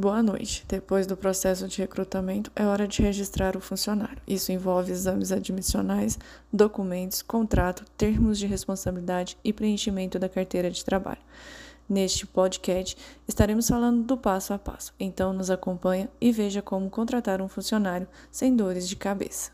Boa noite. Depois do processo de recrutamento, é hora de registrar o funcionário. Isso envolve exames admissionais, documentos, contrato, termos de responsabilidade e preenchimento da carteira de trabalho. Neste podcast, estaremos falando do passo a passo. Então, nos acompanha e veja como contratar um funcionário sem dores de cabeça.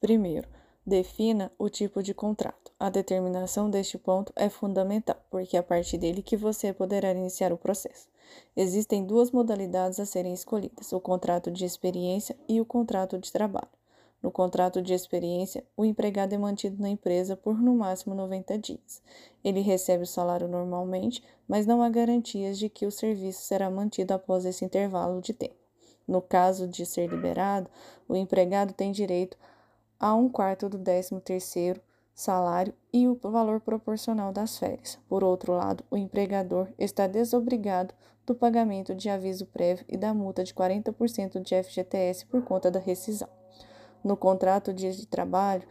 Primeiro, defina o tipo de contrato. A determinação deste ponto é fundamental, porque é a partir dele que você poderá iniciar o processo. Existem duas modalidades a serem escolhidas: o contrato de experiência e o contrato de trabalho. No contrato de experiência, o empregado é mantido na empresa por no máximo 90 dias. Ele recebe o salário normalmente, mas não há garantias de que o serviço será mantido após esse intervalo de tempo. No caso de ser liberado, o empregado tem direito a um quarto do décimo terceiro salário e o valor proporcional das férias. Por outro lado, o empregador está desobrigado do pagamento de aviso prévio e da multa de 40% de FGTS por conta da rescisão no contrato de trabalho.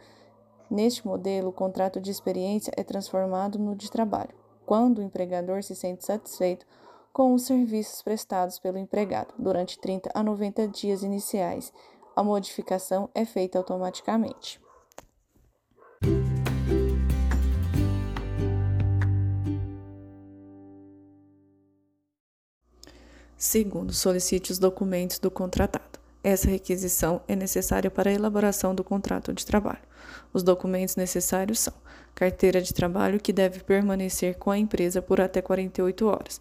Neste modelo, o contrato de experiência é transformado no de trabalho, quando o empregador se sente satisfeito com os serviços prestados pelo empregado durante 30 a 90 dias iniciais. A modificação é feita automaticamente. Segundo, solicite os documentos do contratado. Essa requisição é necessária para a elaboração do contrato de trabalho. Os documentos necessários são carteira de trabalho, que deve permanecer com a empresa por até 48 horas.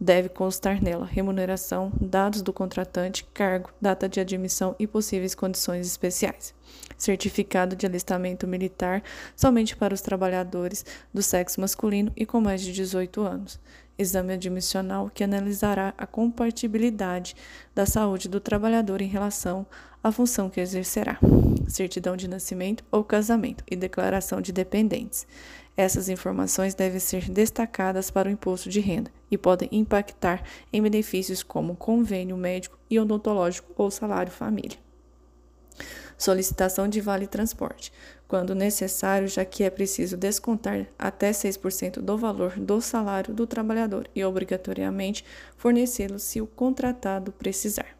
Deve constar nela remuneração, dados do contratante, cargo, data de admissão e possíveis condições especiais. Certificado de alistamento militar somente para os trabalhadores do sexo masculino e com mais de 18 anos exame admissional que analisará a compatibilidade da saúde do trabalhador em relação à função que exercerá, certidão de nascimento ou casamento e declaração de dependentes. Essas informações devem ser destacadas para o imposto de renda e podem impactar em benefícios como convênio médico e odontológico ou salário família. Solicitação de vale transporte, quando necessário, já que é preciso descontar até 6% do valor do salário do trabalhador e obrigatoriamente fornecê-lo se o contratado precisar.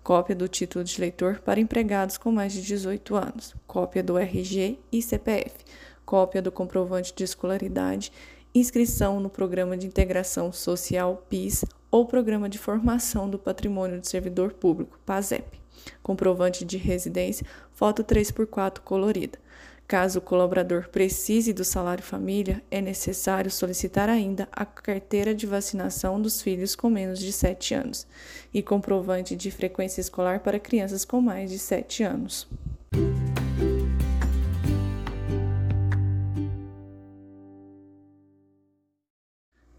Cópia do título de eleitor para empregados com mais de 18 anos, cópia do RG e CPF, cópia do comprovante de escolaridade, inscrição no Programa de Integração Social PIS ou Programa de Formação do Patrimônio do Servidor Público, PASEP comprovante de residência, foto 3x4 colorida. Caso o colaborador precise do salário família, é necessário solicitar ainda a carteira de vacinação dos filhos com menos de 7 anos e comprovante de frequência escolar para crianças com mais de 7 anos.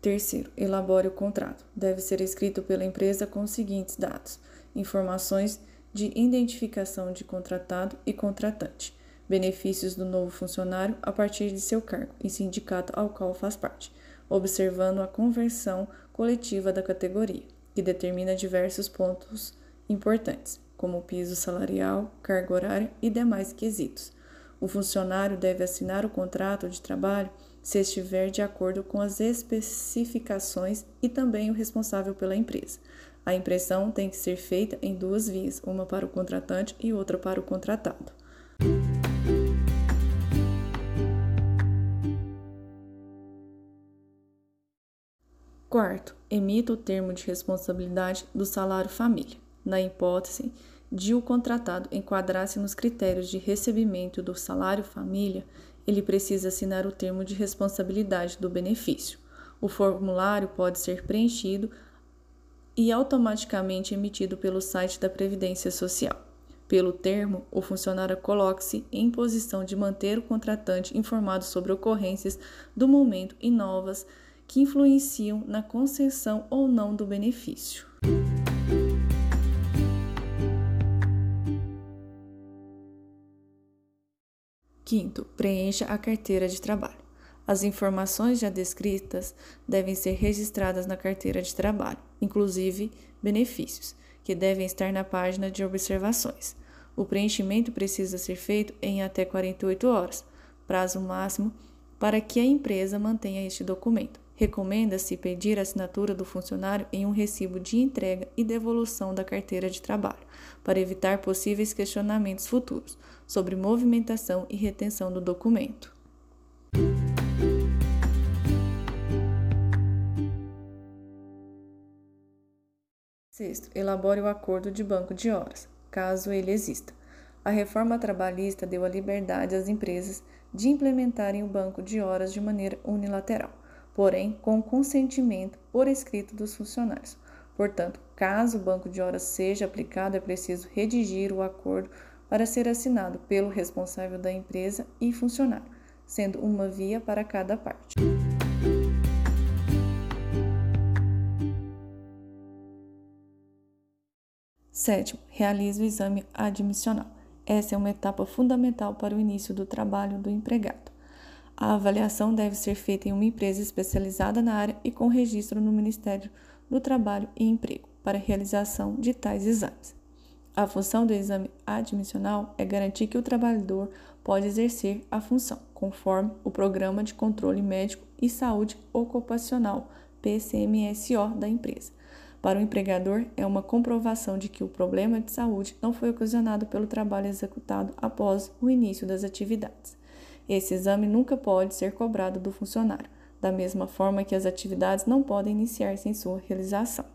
Terceiro, elabore o contrato. Deve ser escrito pela empresa com os seguintes dados: informações de identificação de contratado e contratante, benefícios do novo funcionário a partir de seu cargo e sindicato ao qual faz parte, observando a conversão coletiva da categoria, que determina diversos pontos importantes, como piso salarial, carga horária e demais quesitos. O funcionário deve assinar o contrato de trabalho se estiver de acordo com as especificações e também o responsável pela empresa. A impressão tem que ser feita em duas vias, uma para o contratante e outra para o contratado. Quarto, emita o termo de responsabilidade do salário família, na hipótese de o contratado enquadrar-se nos critérios de recebimento do salário família, ele precisa assinar o termo de responsabilidade do benefício. O formulário pode ser preenchido e automaticamente emitido pelo site da Previdência Social. Pelo termo, o funcionário coloque-se em posição de manter o contratante informado sobre ocorrências do momento e novas que influenciam na concessão ou não do benefício. Quinto, preencha a carteira de trabalho. As informações já descritas devem ser registradas na carteira de trabalho, inclusive benefícios, que devem estar na página de observações. O preenchimento precisa ser feito em até 48 horas, prazo máximo para que a empresa mantenha este documento. Recomenda-se pedir a assinatura do funcionário em um recibo de entrega e devolução da carteira de trabalho, para evitar possíveis questionamentos futuros sobre movimentação e retenção do documento. Sexto, elabore o acordo de banco de horas, caso ele exista. A reforma trabalhista deu a liberdade às empresas de implementarem o banco de horas de maneira unilateral porém com consentimento por escrito dos funcionários. Portanto, caso o banco de horas seja aplicado, é preciso redigir o acordo para ser assinado pelo responsável da empresa e funcionário, sendo uma via para cada parte. Sétimo, realize o exame admissional. Essa é uma etapa fundamental para o início do trabalho do empregado. A avaliação deve ser feita em uma empresa especializada na área e com registro no Ministério do Trabalho e Emprego para realização de tais exames. A função do exame admissional é garantir que o trabalhador pode exercer a função, conforme o Programa de Controle Médico e Saúde Ocupacional, PCMSO, da empresa. Para o empregador, é uma comprovação de que o problema de saúde não foi ocasionado pelo trabalho executado após o início das atividades. Esse exame nunca pode ser cobrado do funcionário, da mesma forma que as atividades não podem iniciar sem sua realização.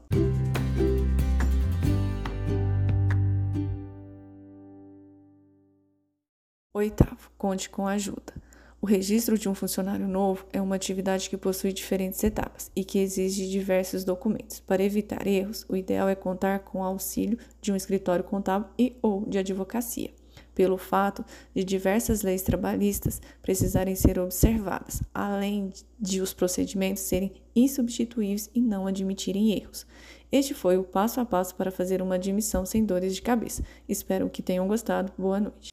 Oitavo, conte com ajuda. O registro de um funcionário novo é uma atividade que possui diferentes etapas e que exige diversos documentos. Para evitar erros, o ideal é contar com o auxílio de um escritório contábil e ou de advocacia pelo fato de diversas leis trabalhistas precisarem ser observadas, além de os procedimentos serem insubstituíveis e não admitirem erros. Este foi o passo a passo para fazer uma admissão sem dores de cabeça. Espero que tenham gostado. Boa noite.